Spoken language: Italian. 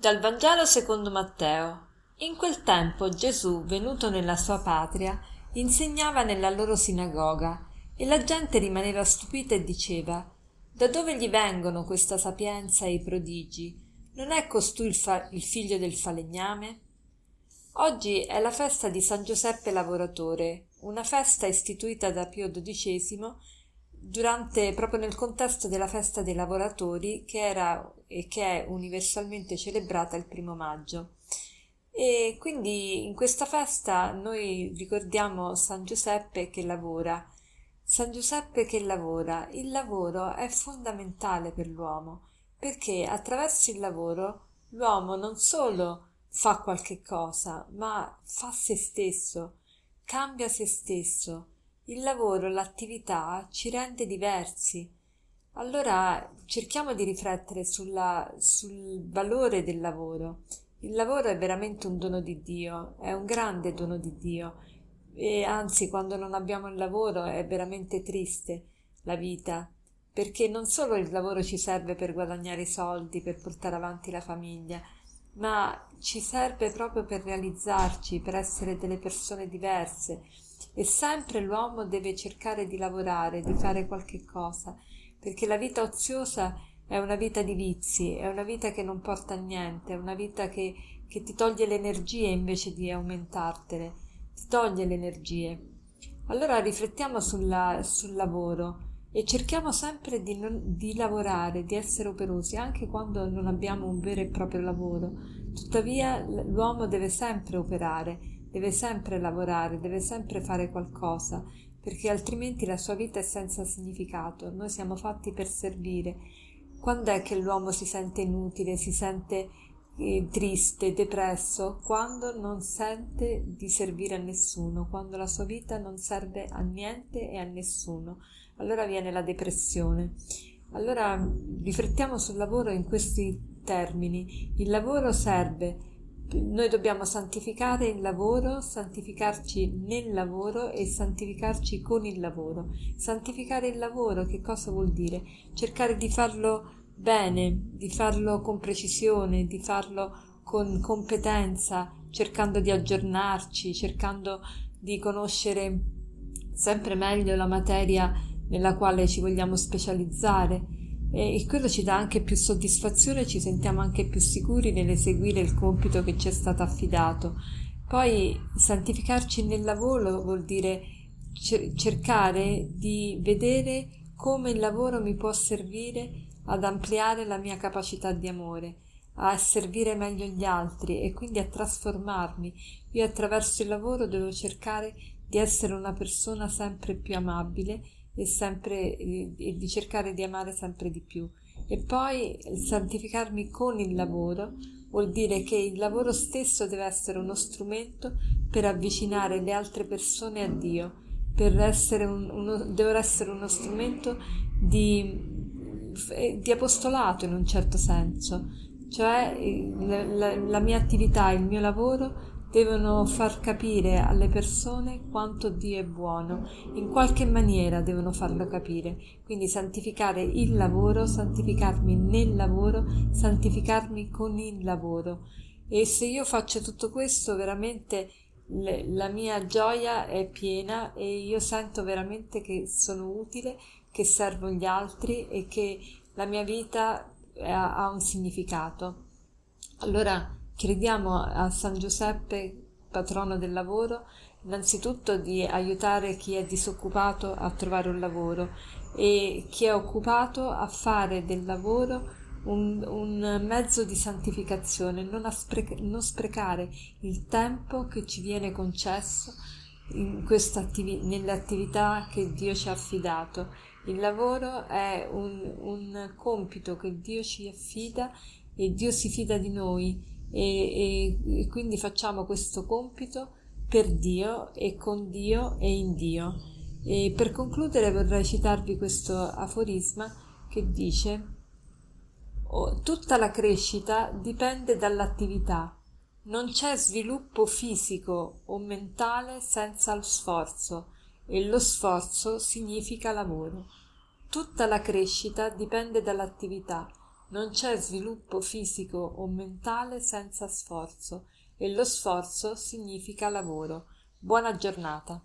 Dal Vangelo secondo Matteo. In quel tempo Gesù, venuto nella sua patria, insegnava nella loro sinagoga, e la gente rimaneva stupita e diceva Da dove gli vengono questa sapienza e i prodigi? Non è costui il, fa- il figlio del falegname? Oggi è la festa di San Giuseppe Lavoratore, una festa istituita da Pio XII durante, proprio nel contesto della festa dei lavoratori che era e che è universalmente celebrata il primo maggio. E quindi in questa festa noi ricordiamo San Giuseppe che lavora. San Giuseppe che lavora. Il lavoro è fondamentale per l'uomo perché attraverso il lavoro l'uomo non solo fa qualche cosa, ma fa se stesso, cambia se stesso il lavoro, l'attività ci rende diversi. Allora cerchiamo di riflettere sulla, sul valore del lavoro. Il lavoro è veramente un dono di Dio, è un grande dono di Dio e anzi quando non abbiamo il lavoro è veramente triste la vita, perché non solo il lavoro ci serve per guadagnare i soldi, per portare avanti la famiglia, ma ci serve proprio per realizzarci, per essere delle persone diverse e sempre l'uomo deve cercare di lavorare, di fare qualche cosa, perché la vita oziosa è una vita di vizi, è una vita che non porta a niente, è una vita che, che ti toglie le energie invece di aumentartele, ti toglie le energie. Allora riflettiamo sulla, sul lavoro e cerchiamo sempre di, non, di lavorare, di essere operosi, anche quando non abbiamo un vero e proprio lavoro. Tuttavia l'uomo deve sempre operare, deve sempre lavorare, deve sempre fare qualcosa, perché altrimenti la sua vita è senza significato. Noi siamo fatti per servire. Quando è che l'uomo si sente inutile, si sente eh, triste, depresso? Quando non sente di servire a nessuno, quando la sua vita non serve a niente e a nessuno. Allora viene la depressione. Allora riflettiamo sul lavoro in questi termini. Il lavoro serve noi dobbiamo santificare il lavoro, santificarci nel lavoro e santificarci con il lavoro. Santificare il lavoro che cosa vuol dire? Cercare di farlo bene, di farlo con precisione, di farlo con competenza, cercando di aggiornarci, cercando di conoscere sempre meglio la materia nella quale ci vogliamo specializzare e quello ci dà anche più soddisfazione, ci sentiamo anche più sicuri nell'eseguire il compito che ci è stato affidato. Poi santificarci nel lavoro vuol dire cercare di vedere come il lavoro mi può servire ad ampliare la mia capacità di amore, a servire meglio gli altri e quindi a trasformarmi. Io attraverso il lavoro devo cercare di essere una persona sempre più amabile e, sempre, e di cercare di amare sempre di più. E poi santificarmi con il lavoro vuol dire che il lavoro stesso deve essere uno strumento per avvicinare le altre persone a Dio, per essere un, uno, deve essere uno strumento di, di apostolato in un certo senso, cioè la, la, la mia attività, il mio lavoro devono far capire alle persone quanto Dio è buono, in qualche maniera devono farlo capire, quindi santificare il lavoro, santificarmi nel lavoro, santificarmi con il lavoro. E se io faccio tutto questo, veramente la mia gioia è piena e io sento veramente che sono utile, che servo gli altri e che la mia vita ha, ha un significato. Allora, Chiediamo a San Giuseppe, patrono del lavoro, innanzitutto di aiutare chi è disoccupato a trovare un lavoro e chi è occupato a fare del lavoro un, un mezzo di santificazione, non, spre- non, sprecare il tempo che ci viene concesso attivi- nelle attività che Dio ci ha affidato. Il lavoro è un, un compito che Dio ci affida e Dio si fida di noi e, e, e quindi facciamo questo compito per Dio e con Dio e in Dio. E per concludere vorrei citarvi questo aforisma che dice oh, tutta la crescita dipende dall'attività. Non c'è sviluppo fisico o mentale senza lo sforzo e lo sforzo significa lavoro. Tutta la crescita dipende dall'attività non c'è sviluppo fisico o mentale senza sforzo e lo sforzo significa lavoro. Buona giornata.